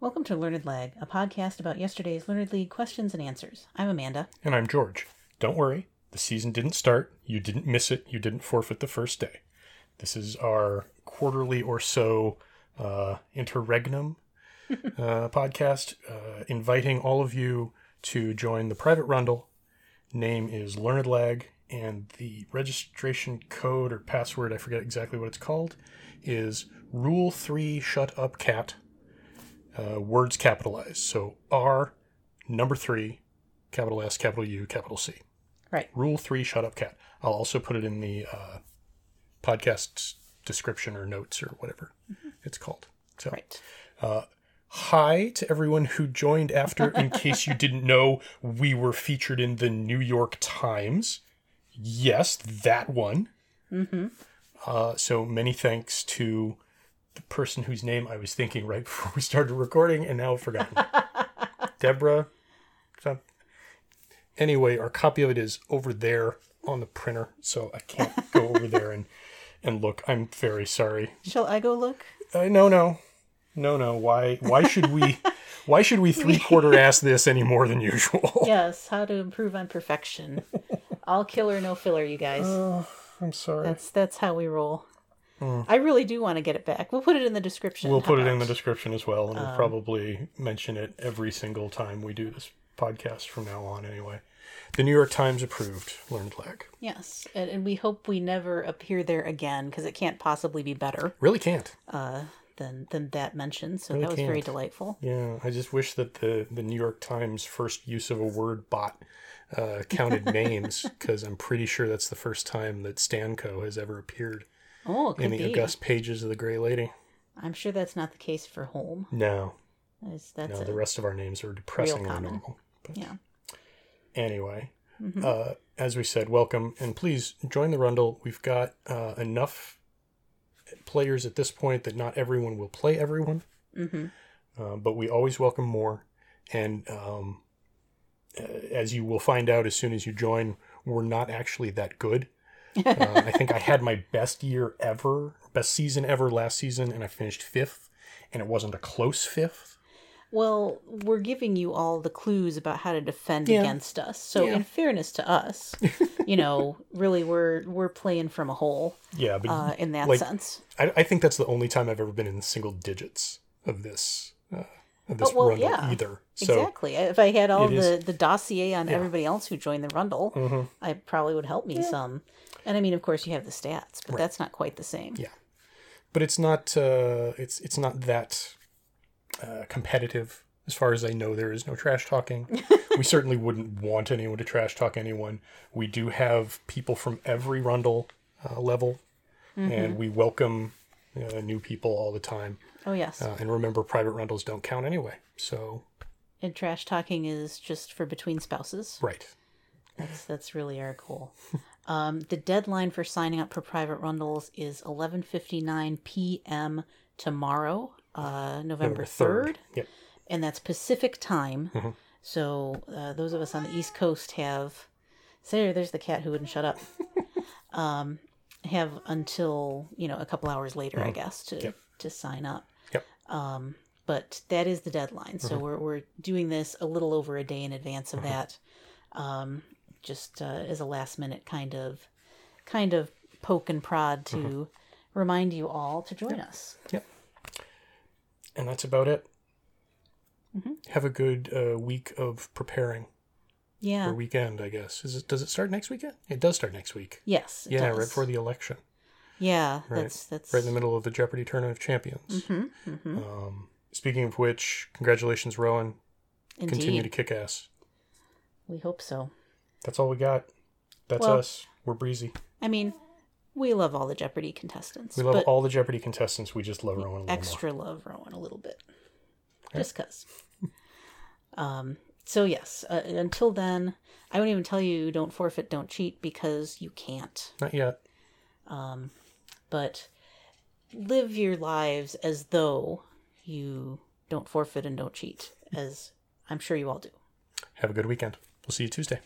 Welcome to Learned Lag, a podcast about yesterday's Learned League questions and answers. I'm Amanda. And I'm George. Don't worry, the season didn't start. You didn't miss it. You didn't forfeit the first day. This is our quarterly or so uh, interregnum uh, podcast, uh, inviting all of you to join the private rundle. Name is Learned Lag, and the registration code or password, I forget exactly what it's called, is Rule 3 Shut Up Cat. Uh, words capitalized. So R, number 3, capital S, capital U, capital C. Right. Rule 3 Shut Up Cat. I'll also put it in the uh, podcast description or notes or whatever it's called. So, Right. hi to everyone who joined after. In case you didn't know, we were featured in the New York Times. Yes, that one. Mm-hmm. Uh, so many thanks to the person whose name I was thinking right before we started recording, and now I've forgotten. Deborah. Anyway, our copy of it is over there on the printer, so I can't go over there and and look. I'm very sorry. Shall I go look? Uh, no, no, no, no. Why? Why should we? why should we three quarter ass this any more than usual? Yes, how to improve on perfection. All killer, no filler, you guys. I'm sorry. that's that's how we roll. I really do want to get it back. We'll put it in the description. we'll How put it in the description as well, and we'll probably mention it every single time we do this podcast from now on. Anyway, the New York Times approved Learned Lag. Yes, and, and we hope we never appear there again because it can't possibly be better Really can't. than than that mentioned. So Really that was very can't. delightful. Yeah, I just wish that the the New York Times first use of a word bot uh, counted names because I'm pretty sure that's the first time that Stanco has ever appeared Oh, in the be. august pages of the Gray Lady. I'm sure that's not the case for home. No, That's, that's no, the rest of our names are depressingly normal. But yeah. anyway, Mm-hmm. uh, as we said, welcome and please join the Rundle. We've got uh, enough players at this point that not everyone will play everyone, Mm-hmm. uh, but we always welcome more. And um, uh, as you will find out as soon as you join, we're not actually that good. Uh, I think I had my best year ever, best season ever last season, and I finished fifth, and it wasn't a close fifth. Well, we're giving you all the clues about how to defend Yeah. against us. So, Yeah. in fairness to us, you know, really, we're we're playing from a hole Yeah, but uh, in that Like, sense. I, I think that's the only time I've ever been in single digits of this uh, of this Oh, well, rundle yeah. either. So exactly. If I had all it is- the the dossier on everybody else who joined the Rundle, Mm-hmm. I probably would help me some. And I mean, of course, you have the stats, but that's not quite the same. Yeah. but it's not uh, it's it's not that uh, competitive. As far as I know, there is no trash talking. we certainly wouldn't want anyone to trash talk anyone. We do have people from every rundle uh, level, Mm-hmm. and we welcome uh, new people all the time. Oh yes, Uh, and remember, private rundles don't count anyway. So and trash talking is just for between spouses. right, That's that's really our goal. Um, the deadline for signing up for private rundles is 11:59 p.m. tomorrow, uh, November third, Yep. and that's Pacific time. Mm-hmm. So uh, those of us on the East Coast have. Say, there's the cat who wouldn't shut up. um, have until you know a couple hours later, I guess, to Mm-hmm. Yep. to sign up. Yep. But that is the deadline, so Mm-hmm. we're we're doing this a little over a day in advance of that um, just uh, as a last minute kind of kind of poke and prod to Mm-hmm. remind you all to join us. Yep. And that's about it. Mm-hmm. Have a good uh, week of preparing Yeah. or weekend, I guess. Is it? Does it start next weekend? It does start next week. Yes. it yeah, does. right before the election, Yeah, Right. that's that's right in the middle of the Jeopardy Tournament of Champions. Mm-hmm, Um, speaking of which, congratulations, Rowan. indeed. Continue to kick ass. We hope so. That's all we got. That's Well- us. We're breezy. I mean, we love all the Jeopardy contestants. We love all the Jeopardy contestants. We just love Rowan a little more. extra love Rowan a little bit, just cause. um. So yes. Uh, until then, I won't even tell you don't forfeit, don't cheat because you can't. Not yet. but live your lives as though you don't forfeit and don't cheat, as I'm sure you all do. Have a good weekend. We'll see you Tuesday.